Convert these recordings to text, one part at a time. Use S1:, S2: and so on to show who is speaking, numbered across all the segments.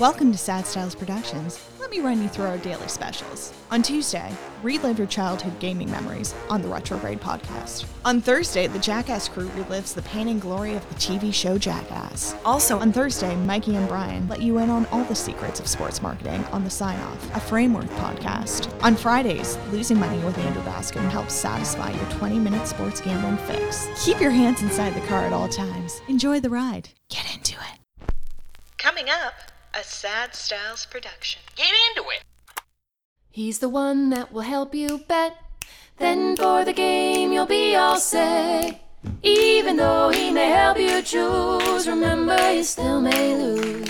S1: Welcome to Sad Styles Productions. Let me run you through our daily specials. On Tuesday, relive your childhood gaming memories on the Retrograde podcast. On Thursday, the Jackass crew relives the pain and glory of the TV show Jackass. Also on Thursday, Mikey and Brian let you in on all the secrets of sports marketing on the Sign Off, a framework podcast. On Fridays, Losing Money with Andrew Bascom helps satisfy your 20 minute sports gambling fix. Keep your hands inside the car at all times. Enjoy the ride. Get into it.
S2: Coming up, a Sad Styles production.
S3: Get into it.
S4: He's the one that will help you bet. Then for the game, you'll be all set. Even though he may help you choose, remember you still may lose.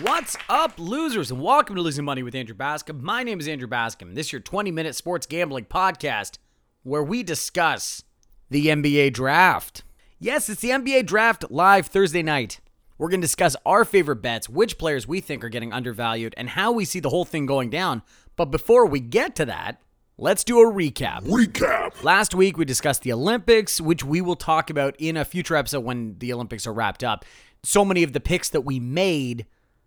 S5: What's up, losers, and welcome to Losing Money with Andrew Bascom. My name is Andrew Bascom. This is your 20 minute sports gambling podcast where we discuss the NBA draft. Yes, it's the NBA draft live Thursday night. We're going to discuss our favorite bets, which players we think are getting undervalued, and how we see the whole thing going down. But before we get to that, let's do a recap.
S6: Recap.
S5: Last week we discussed the Olympics, which we will talk about in a future episode when the Olympics are wrapped up. So many of the picks that we made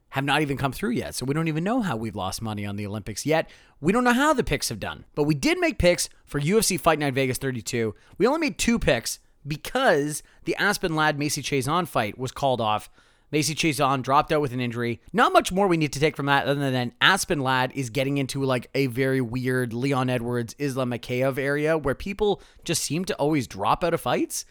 S5: have not even come through yet. So we don't even know how we've lost money on the Olympics yet. We don't know how the picks have done. But we did make picks for UFC Fight Night Vegas 32. We only made two picks because the Aspen Ladd Macy Chiasson fight was called off. Macy Chiasson dropped out with an injury. Not much more we need to take from that other than Aspen Ladd is getting into like a very weird Leon Edwards, Islam Makhachev area where people just seem to always drop out of fights.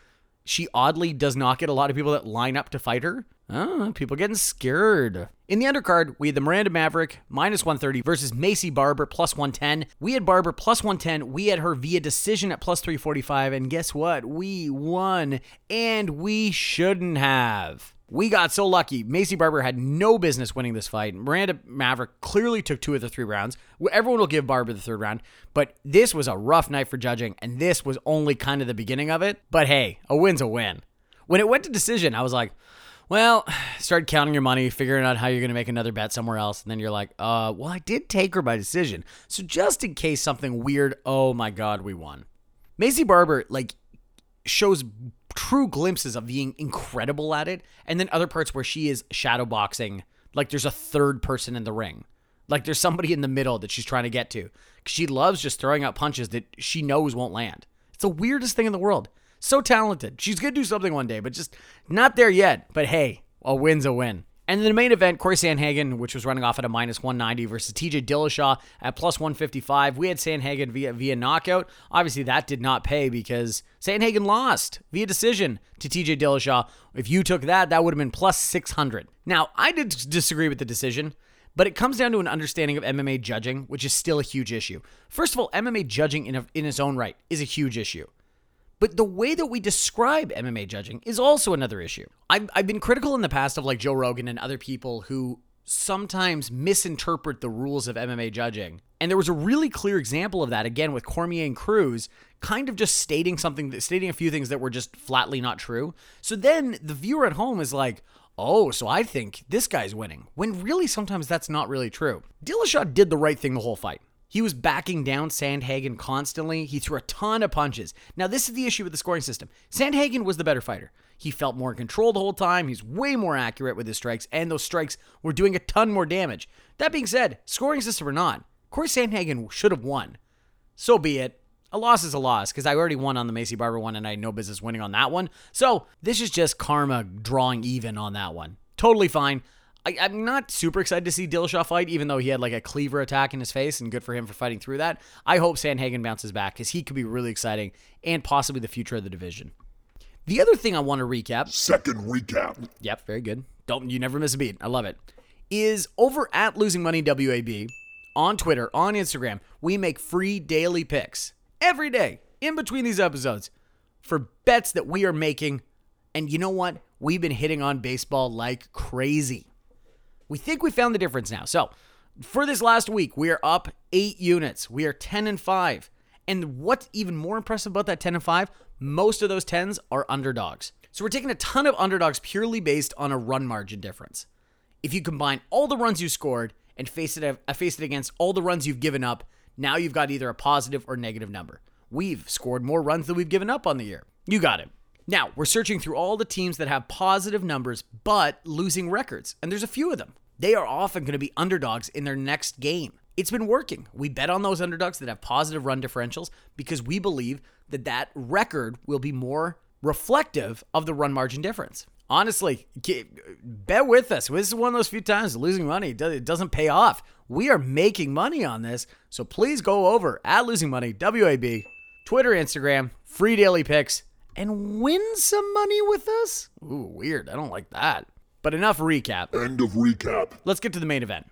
S5: She oddly does not get a lot of people that line up to fight her. Oh, people getting scared. In the undercard, we had the Miranda Maverick minus 130 versus Macy Barber plus 110. We had Barber plus 110. We had her via decision at plus 345. And guess what? We won. And we shouldn't have. We got so lucky. Macy Barber had no business winning this fight. Miranda Maverick clearly took two of the three rounds. Everyone will give Barber the third round, but this was a rough night for judging, and this was only kind of the beginning of it. But hey, a win's a win. When it went to decision, I was like, well, start counting your money, figuring out how you're going to make another bet somewhere else. And then you're like, uh, well, I did take her by decision. So just in case something weird, oh my God, we won. Macy Barber, like, shows true glimpses of being incredible at it. And then other parts where she is shadowboxing, like there's a third person in the ring. Like there's somebody in the middle that she's trying to get to. She loves just throwing out punches that she knows won't land. It's the weirdest thing in the world. So talented. She's going to do something one day, but just not there yet. But hey, a win's a win. And in the main event, Corey Sandhagen, which was running off at a minus 190 versus TJ Dillashaw at plus 155. We had Sandhagen via via knockout. Obviously, that did not pay because Sandhagen lost via decision to TJ Dillashaw. If you took that, that would have been plus 600. Now, I did disagree with the decision. But it comes down to an understanding of MMA judging, which is still a huge issue. First of all, MMA judging in, a, in its own right is a huge issue. But the way that we describe MMA judging is also another issue. I've, I've been critical in the past of like Joe Rogan and other people who sometimes misinterpret the rules of MMA judging. And there was a really clear example of that again with Cormier and Cruz, kind of just stating something, stating a few things that were just flatly not true. So then the viewer at home is like, oh, so I think this guy's winning. When really sometimes that's not really true. Dillashaw did the right thing the whole fight. He was backing down Sandhagen constantly. He threw a ton of punches. Now, this is the issue with the scoring system. Sandhagen was the better fighter. He felt more in control the whole time. He's way more accurate with his strikes, and those strikes were doing a ton more damage. That being said, scoring system or not, Corey Sandhagen should have won. So be it. A loss is a loss because I already won on the Macy Barber one and I had no business winning on that one. So this is just karma drawing even on that one. Totally fine. I, am not super excited to see Dillashaw fight, even though he had like a cleaver attack in his face, and good for him for fighting through that. I hope Sandhagen bounces back because he could be really exciting and possibly the future of the division. The other thing I want to recap.
S6: Second recap.
S5: Yep, very good. Don't you never miss a beat. I love it. Is over at Losing Money WAB on Twitter, on Instagram, we make free daily picks every day in between these episodes for bets that we are making. And you know what? We've been hitting on baseball like crazy. We think we found the difference now. So, for this last week, we are up eight units. We are 10 and 5. And what's even more impressive about that 10 and 5, most of those 10s are underdogs. So we're taking a ton of underdogs purely based on a run margin difference. If you combine all the runs you scored and face it, uh, face it against all the runs you've given up, now you've got either a positive or negative number. We've scored more runs than we've given up on the year. You got it. Now, we're searching through all the teams that have positive numbers but losing records, and there's a few of them. they are often going to be underdogs in their next game. It's been working. We bet on those underdogs that have positive run differentials because we believe that that record will be more reflective of the run margin difference. Honestly, bet with us. This is one of those few times losing money it doesn't pay off. We are making money on this, so please go over at Losing Money WAB, Twitter, Instagram, free daily picks, and win some money with us. Ooh, weird. I don't like that. But enough recap.
S6: End of recap.
S5: Let's get to the main event.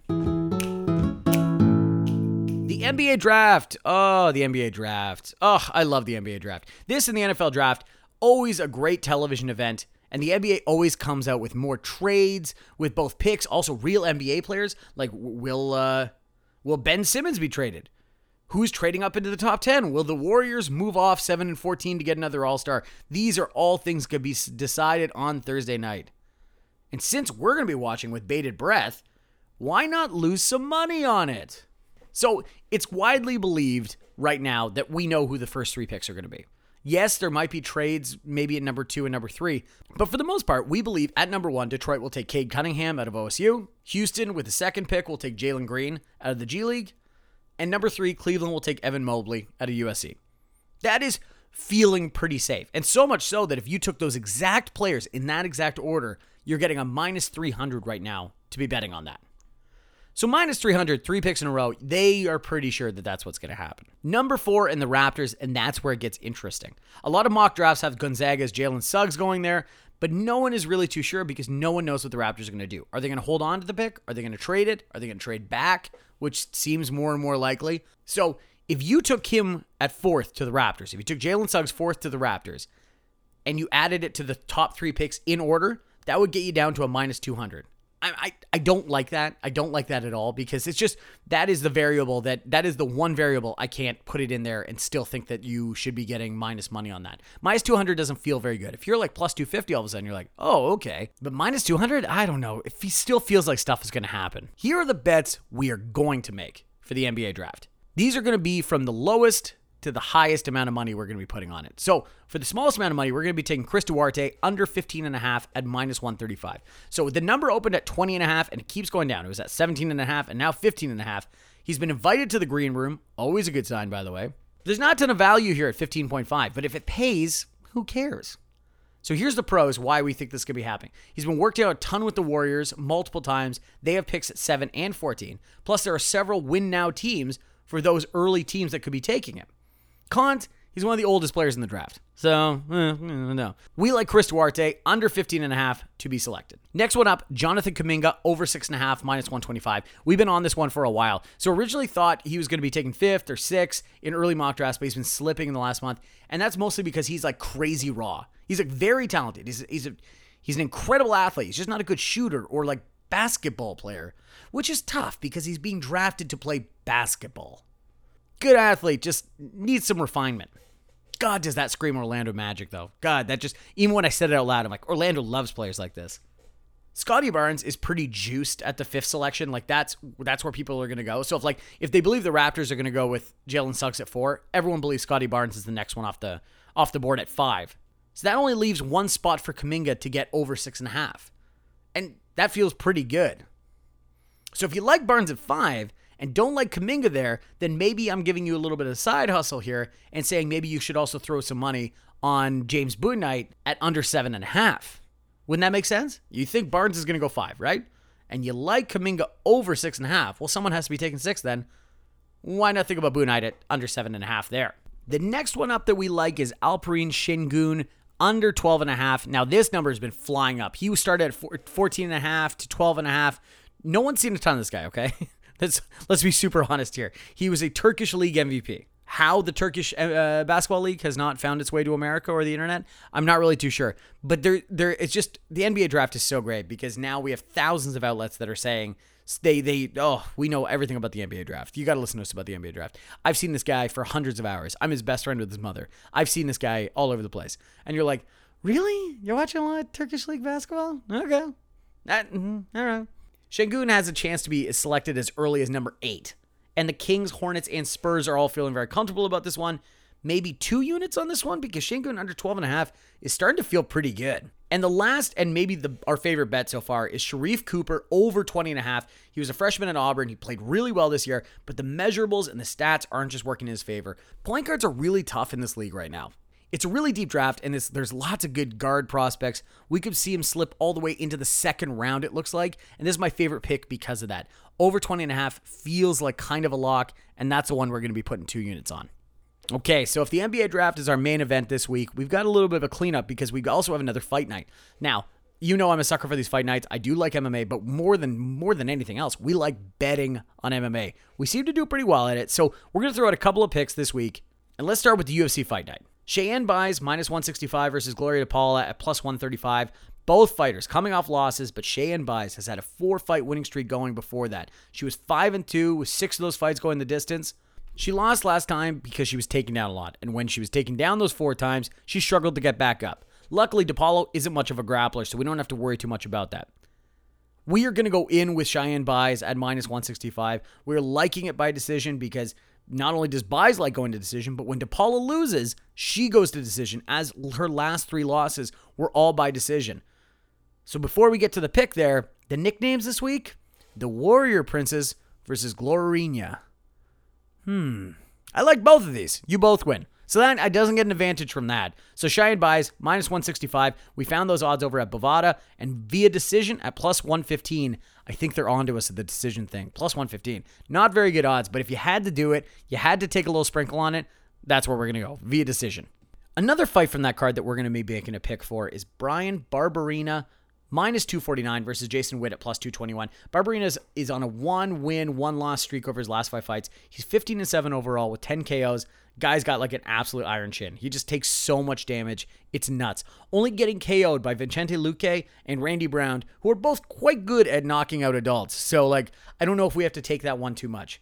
S5: The NBA draft. Oh, the NBA draft. Oh, I love the NBA draft. This and the NFL draft, always a great television event. And the NBA always comes out with more trades with both picks, also real NBA players. Like will uh will Ben Simmons be traded? Who's trading up into the top 10? Will the Warriors move off 7 and 14 to get another All-Star? These are all things could be decided on Thursday night. And since we're going to be watching with bated breath, why not lose some money on it? So, it's widely believed right now that we know who the first 3 picks are going to be. Yes, there might be trades maybe at number two and number three, but for the most part, we believe at number one, Detroit will take Cade Cunningham out of OSU. Houston, with the second pick, will take Jalen Green out of the G League. And number three, Cleveland will take Evan Mobley out of USC. That is feeling pretty safe. And so much so that if you took those exact players in that exact order, you're getting a minus 300 right now to be betting on that. So minus 300, three picks in a row, they are pretty sure that that's what's going to happen. Number four in the Raptors, and that's where it gets interesting. A lot of mock drafts have Gonzaga's Jalen Suggs going there, but no one is really too sure because no one knows what the Raptors are going to do. Are they going to hold on to the pick? Are they going to trade it? Are they going to trade back? Which seems more and more likely. So if you took him at fourth to the Raptors, if you took Jalen Suggs fourth to the Raptors, and you added it to the top three picks in order, that would get you down to a minus 200. I, I, I don't like that. I don't like that at all because it's just that is the variable that that is the one variable I can't put it in there and still think that you should be getting minus money on that. Minus 200 doesn't feel very good. If you're like plus 250 all of a sudden you're like, "Oh, okay." But minus 200, I don't know. It still feels like stuff is going to happen. Here are the bets we are going to make for the NBA draft. These are going to be from the lowest to the highest amount of money we're going to be putting on it. So for the smallest amount of money, we're going to be taking Chris Duarte under 15 and a half at minus 135. So the number opened at 20 and a half and it keeps going down. It was at 17 and a half and now 15 and a half. He's been invited to the green room. Always a good sign, by the way. There's not a ton of value here at 15.5, but if it pays, who cares? So here's the pros why we think this could be happening. He's been worked out a ton with the Warriors multiple times. They have picks at 7 and 14. Plus, there are several win now teams for those early teams that could be taking him. Cons, he's one of the oldest players in the draft. So, eh, no. We like Chris Duarte under 15 and a half to be selected. Next one up, Jonathan Kuminga over six and a half, minus 125. We've been on this one for a while. So originally thought he was going to be taken fifth or sixth in early mock drafts, but he's been slipping in the last month. And that's mostly because he's like crazy raw. He's like very talented. He's, he's, a, he's an incredible athlete. He's just not a good shooter or like basketball player, which is tough because he's being drafted to play basketball. Good athlete, just needs some refinement. God, does that scream Orlando Magic, though? God, that just, even when I said it out loud, I'm like, Orlando loves players like this. Scottie Barnes is pretty juiced at the fifth selection. Like that's that's where people are gonna go. So if like if they believe the Raptors are gonna go with Jalen Suggs at four, everyone believes Scottie Barnes is the next one off the off the board at five. So that only leaves one spot for Kuminga to get over six and a half. And that feels pretty good. So if you like Barnes at five, and don't like Kuminga there, then maybe I'm giving you a little bit of side hustle here and saying maybe you should also throw some money on James Bouknight at under seven and a half. Wouldn't that make sense? You think Barnes is going to go five, right? And you like Kuminga over six and a half. Well, someone has to be taking six then. Why not think about Bouknight at under seven and a half there? The next one up that we like is Alperen Sengun under 12 and a half. Now this number has been flying up. He started at 14 and a half to 12 and a half. No one's seen a ton of this guy, okay? Let's let's be super honest here. He was a Turkish league MVP. How the Turkish uh, basketball league has not found its way to America or the internet, I'm not really too sure. But there, there, it's just the NBA draft is so great because now we have thousands of outlets that are saying they, they, oh, we know everything about the NBA draft. You got to listen to us about the NBA draft. I've seen this guy for hundreds of hours. I'm his best friend with his mother. I've seen this guy all over the place, and you're like, really? You're watching a lot of Turkish league basketball? Okay, that, mm-hmm, all right. Sengun has a chance to be selected as early as number eight. And the Kings, Hornets, and Spurs are all feeling very comfortable about this one. maybe two units on this one because Sengun under 12 and a half is starting to feel pretty good. And the last and maybe the our favorite bet so far is Sharife Cooper over 20 and a half. He was a freshman at Auburn. He played really well this year, but the measurables and the stats aren't just working in his favor. Point guards are really tough in this league right now. It's a really deep draft, and there's lots of good guard prospects. We could see him slip all the way into the second round, it looks like. And this is my favorite pick because of that. Over 20 and a half feels like kind of a lock, and that's the one we're going to be putting two units on. Okay, so if the NBA draft is our main event this week, we've got a little bit of a cleanup because we also have another fight night. Now, you know I'm a sucker for these fight nights. I do like MMA, but more than more than anything else, we like betting on MMA. We seem to do pretty well at it. So we're gonna throw out a couple of picks this week, and let's start with the UFC fight night. Cheyanne Buys minus 165 versus Gloria DePaula at plus 135. Both fighters coming off losses, but Cheyanne Buys has had a four fight winning streak going before that. She was 5 and 2 with six of those fights going the distance. She lost last time because she was taken down a lot, and when she was taken down those four times, she struggled to get back up. Luckily, DePaula isn't much of a grappler, so we don't have to worry too much about that. We are going to go in with Cheyanne Buys at minus 165. We're liking it by decision because not only does Buys like going to decision, but when DePaula loses, she goes to decision, as her last three losses were all by decision. So before we get to the pick there, the nicknames this week the Warrior Princess versus Glorinha. Hmm. I like both of these. You both win. So that I doesn't get an advantage from that. So Cheyanne Buys minus 165. We found those odds over at Bovada and via decision at plus 115. I think they're onto us at the decision thing. Plus 115. Not very good odds, but if you had to do it, you had to take a little sprinkle on it, that's where we're going to go via decision. Another fight from that card that we're going to be making a pick for is Bryan Barberena minus 249 versus Jason Witt at plus 221. Barberena is on a one win, one loss streak over his last five fights. He's 15 and 7 overall with 10 KOs. Guy's got like an absolute iron chin. He just takes so much damage. It's nuts. Only getting KO'd by Vicente Luque and Randy Brown, who are both quite good at knocking out adults. So, like, I don't know if we have to take that one too much.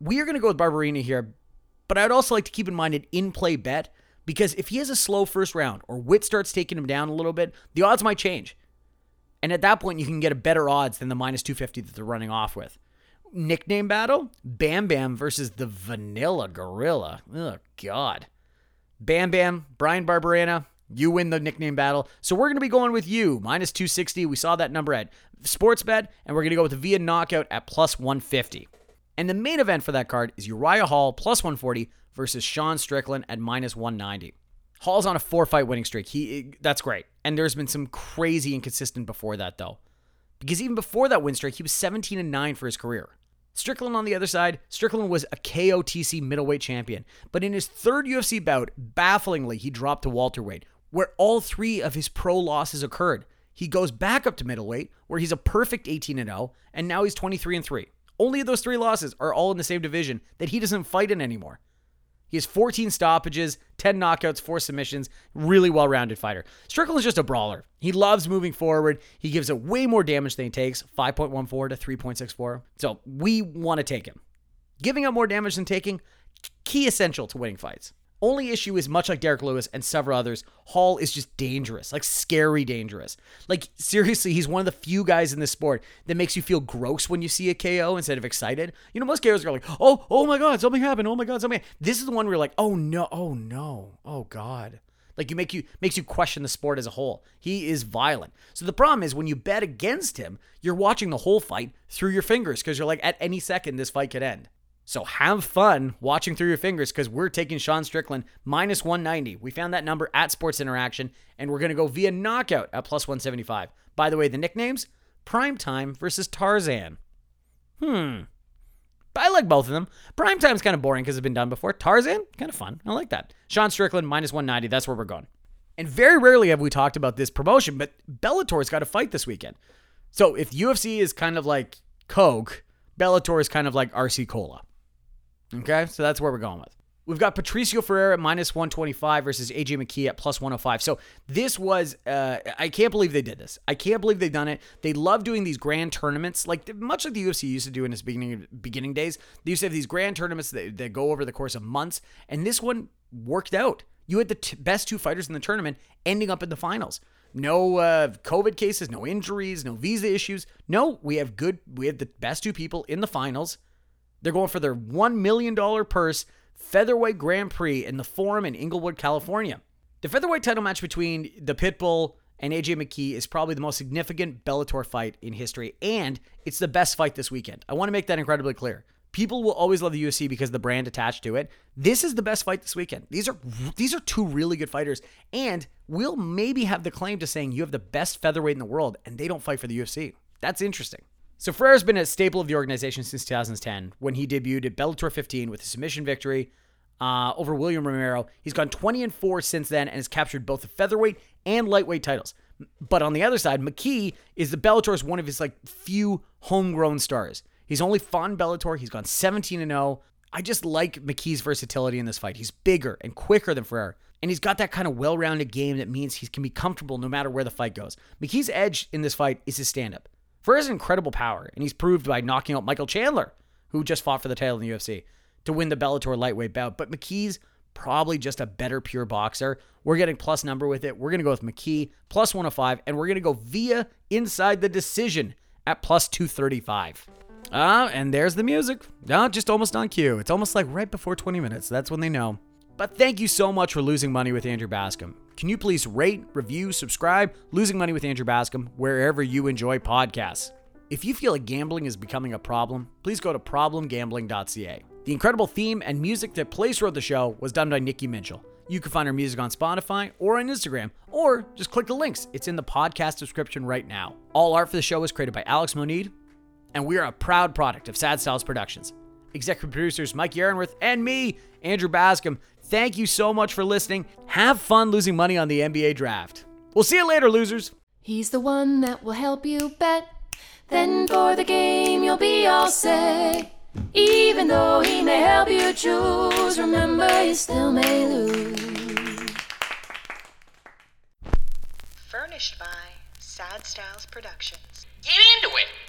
S5: We are going to go with Barberena here, but I'd also like to keep in mind an in play bet because if he has a slow first round or Witt starts taking him down a little bit, the odds might change. And at that point, you can get a better odds than the minus 250 that they're running off with. Nickname battle Bam Bam versus the Vanilla Gorilla. Oh, God. Bam Bam, Bryan Barberena, you win the nickname battle. So we're going to be going with you, minus 260. We saw that number at Sportsbet, and we're going to go with the via knockout at plus 150. And the main event for that card is Uriah Hall plus 140 versus Sean Strickland at minus 190. Hall's on a four fight winning streak. He eh, that's great. And there's been some crazy inconsistent before that though. Because even before that win streak, he was 17 and 9 for his career. Strickland on the other side, Strickland was a KOTC middleweight champion, but in his third UFC bout, bafflingly, he dropped to welterweight, where all three of his pro losses occurred. He goes back up to middleweight, where he's a perfect 18 and 0, and now he's 23 and 3. Only those three losses are all in the same division that he doesn't fight in anymore. He has 14 stoppages, 10 knockouts, 4 submissions. Really well rounded fighter. Strickland's just a brawler. He loves moving forward. He gives it way more damage than he takes 5.14 to 3.64. So we want to take him. Giving up more damage than taking, key essential to winning fights. Only issue is much like Derrick Lewis and several others, Hall is just dangerous, like scary dangerous. Like seriously, he's one of the few guys in this sport that makes you feel gross when you see a KO instead of excited. You know, most KOs are like, "Oh, oh my god, something happened. Oh my god, something." This is the one where you're like, "Oh no, oh no, oh god." Like you make you makes you question the sport as a whole. He is violent. So the problem is when you bet against him, you're watching the whole fight through your fingers because you're like, at any second this fight could end. So have fun watching through your fingers because we're taking Sean Strickland minus 190. We found that number at Sports Interaction, and we're going to go via knockout at plus 175. By the way, the nicknames Primetime versus Tarzan. Hmm. I like both of them. Primetime's kind of boring because it's been done before. Tarzan, kind of fun. I like that. Sean Strickland minus 190. That's where we're going. And very rarely have we talked about this promotion, but Bellator's got a fight this weekend. So if UFC is kind of like Coke, Bellator is kind of like RC Cola. Okay, so that's where we're going with. We've got Patricio Freire at minus 125 versus AJ McKee at plus 105. So this was, uh, I can't believe they did this. I can't believe they've done it. They love doing these grand tournaments, like much like the UFC used to do in its beginning beginning days. They used to have these grand tournaments that, that go over the course of months, and this one worked out. You had the t- best two fighters in the tournament ending up in the finals. No uh, COVID cases, no injuries, no visa issues. No, we have good. We have the best two people in the finals they're going for their $1 million purse, Featherweight Grand Prix in the Forum in Inglewood, California. The featherweight title match between the Pitbull and AJ McKee is probably the most significant Bellator fight in history, and it's the best fight this weekend. I want to make that incredibly clear. People will always love the UFC because the brand attached to it. This is the best fight this weekend. These are these are two really good fighters, and we'll maybe have the claim to saying you have the best featherweight in the world, and they don't fight for the UFC. That's interesting. So Ferrer's been a staple of the organization since 2010 when he debuted at Bellator 15 with a submission victory uh, over William Romero. He's gone 20 and 4 since then and has captured both the featherweight and lightweight titles. But on the other side, McKee is the Bellator's one of his like few homegrown stars. He's only fought in Bellator. He's gone 17 and 0. I just like McKee's versatility in this fight. He's bigger and quicker than Ferrer. And he's got that kind of well rounded game that means he can be comfortable no matter where the fight goes. McKee's edge in this fight is his stand up. Ferrer his incredible power, and he's proved by knocking out Michael Chandler, who just fought for the title in the UFC, to win the Bellator lightweight bout. But McKee's probably just a better pure boxer. We're getting plus number with it. We're going to go with McKee plus 105, and we're going to go via inside the decision at plus 235. Ah, and there's the music. Ah, just almost on cue. It's almost like right before 20 minutes. That's when they know. But thank you so much for losing money with Andrew Bascom. Can you please rate, review, subscribe Losing Money with Andrew Bascom wherever you enjoy podcasts? If you feel like gambling is becoming a problem, please go to problemgambling.ca. The incredible theme and music that plays throughout the show was done by Nikki Mitchell. You can find her music on Spotify or on Instagram, or just click the links. It's in the podcast description right now. All art for the show was created by Alex Monid, and we are a proud product of Sad Styles Productions. Executive producers Mike Yarenworth and me, Andrew Bascom. Thank you so much for listening. Have fun losing money on the NBA draft. We'll see you later, losers.
S4: He's the one that will help you bet. Then for the game, you'll be all set. Even though he may help you choose, remember you still may lose.
S2: Furnished by Sad Styles Productions.
S3: Get into it.